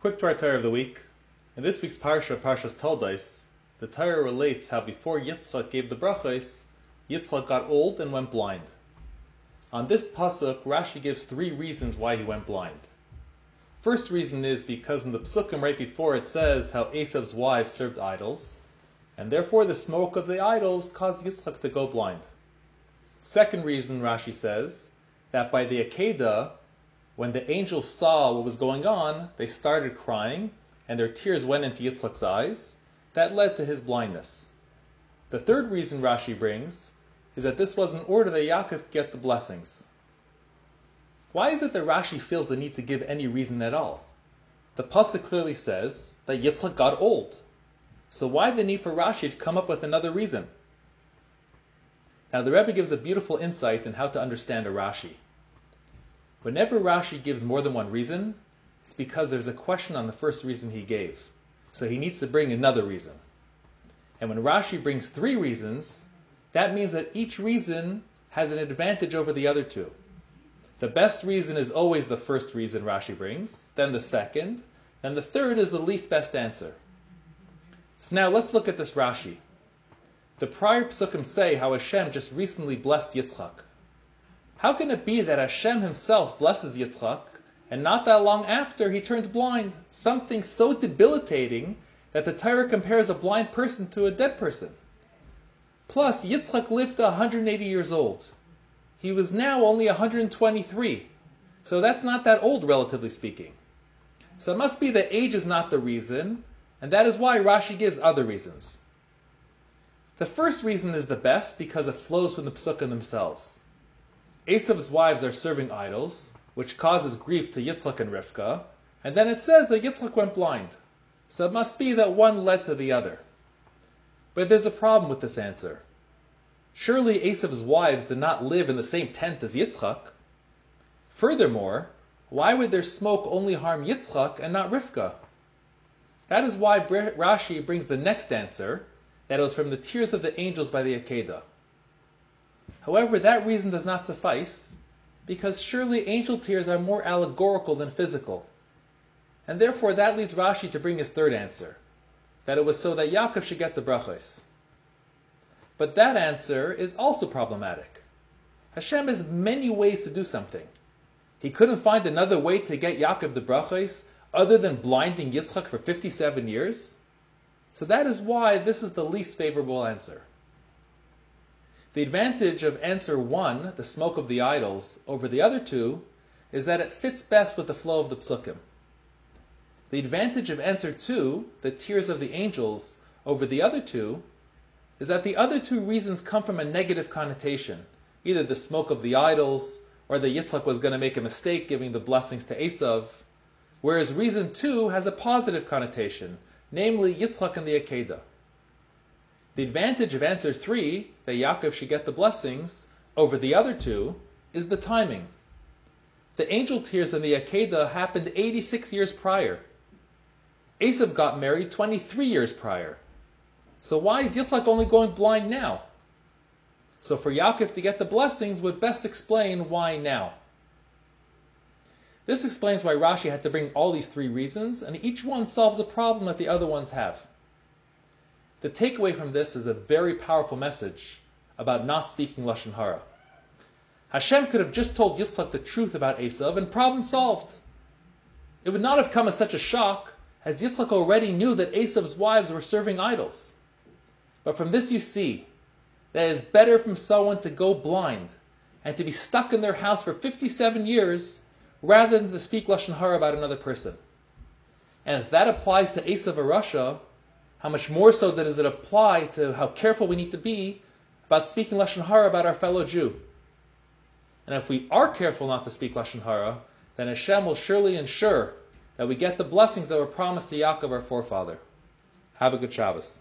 Quick Dvar Torah of the week. In this week's parsha, Parshas Toldos, the Torah relates how before Yitzchak gave the brachos, Yitzchak got old and went blind. On this pasuk, Rashi gives three reasons why he went blind. First reason is because in the psukim right before it says how Esav's wives served idols, and therefore the smoke of the idols caused Yitzchak to go blind. Second reason, Rashi says, that by the Akedah, when the angels saw what was going on, they started crying, and their tears went into Yitzchak's eyes. That led to his blindness. The third reason Rashi brings is that this was in order that Yaakov could get the blessings. Why is it that Rashi feels the need to give any reason at all? The pasuk clearly says that Yitzchak got old. So why the need for Rashi to come up with another reason? Now the Rebbe gives a beautiful insight in how to understand a Rashi. Whenever Rashi gives more than one reason, it's because there's a question on the first reason he gave. So he needs to bring another reason. And when Rashi brings three reasons, that means that each reason has an advantage over the other two. The best reason is always the first reason Rashi brings, then the second, then the third is the least best answer. So now let's look at this Rashi. The prior psukim say how Hashem just recently blessed Yitzchak. How can it be that Hashem himself blesses Yitzchak, and not that long after he turns blind? Something so debilitating that the Torah compares a blind person to a dead person. Plus, Yitzchak lived to 180 years old. He was now only 123. So that's not that old, relatively speaking. So it must be that age is not the reason, and that is why Rashi gives other reasons. The first reason is the best because it flows from the psukim themselves. Esav's wives are serving idols, which causes grief to Yitzchak and Rivka, and then it says that Yitzchak went blind. So it must be that one led to the other. But there's a problem with this answer. Surely Esav's wives did not live in the same tent as Yitzchak. Furthermore, why would their smoke only harm Yitzchak and not Rivka? That is why Rashi brings the next answer, that it was from the tears of the angels by the Akedah. However, that reason does not suffice, because surely angel tears are more allegorical than physical. And therefore that leads Rashi to bring his third answer, that it was so that Yaakov should get the brachos. But that answer is also problematic. Hashem has many ways to do something. He couldn't find another way to get Yaakov the brachos other than blinding Yitzchak for 57 years. So that is why this is the least favorable answer. The advantage of answer 1, the smoke of the idols, over the other two is that it fits best with the flow of the psukim. The advantage of answer 2, the tears of the angels, over the other two is that the other two reasons come from a negative connotation, either the smoke of the idols or that Yitzchak was going to make a mistake giving the blessings to Esav, whereas reason 2 has a positive connotation, namely Yitzchak and the Akedah. The advantage of answer 3, that Yaakov should get the blessings, over the other two, is the timing. The angel tears in the Akedah happened 86 years prior. Esav got married 23 years prior. So why is Yitzchak only going blind now? So for Yaakov to get the blessings would best explain why now. This explains why Rashi had to bring all these three reasons, and each one solves a problem that the other ones have. The takeaway from this is a very powerful message about not speaking Lashon Hara. Hashem could have just told Yitzchak the truth about Esav and problem solved. It would not have come as such a shock, as Yitzchak already knew that Esav's wives were serving idols. But from this you see that it is better from someone to go blind and to be stuck in their house for 57 years rather than to speak Lashon Hara about another person. And if that applies to Esav HaRasha, how much more so does it apply to how careful we need to be about speaking Lashon Hara about our fellow Jew? And if we are careful not to speak Lashon Hara, then Hashem will surely ensure that we get the blessings that were promised to Yaakov, our forefather. Have a good Shabbos.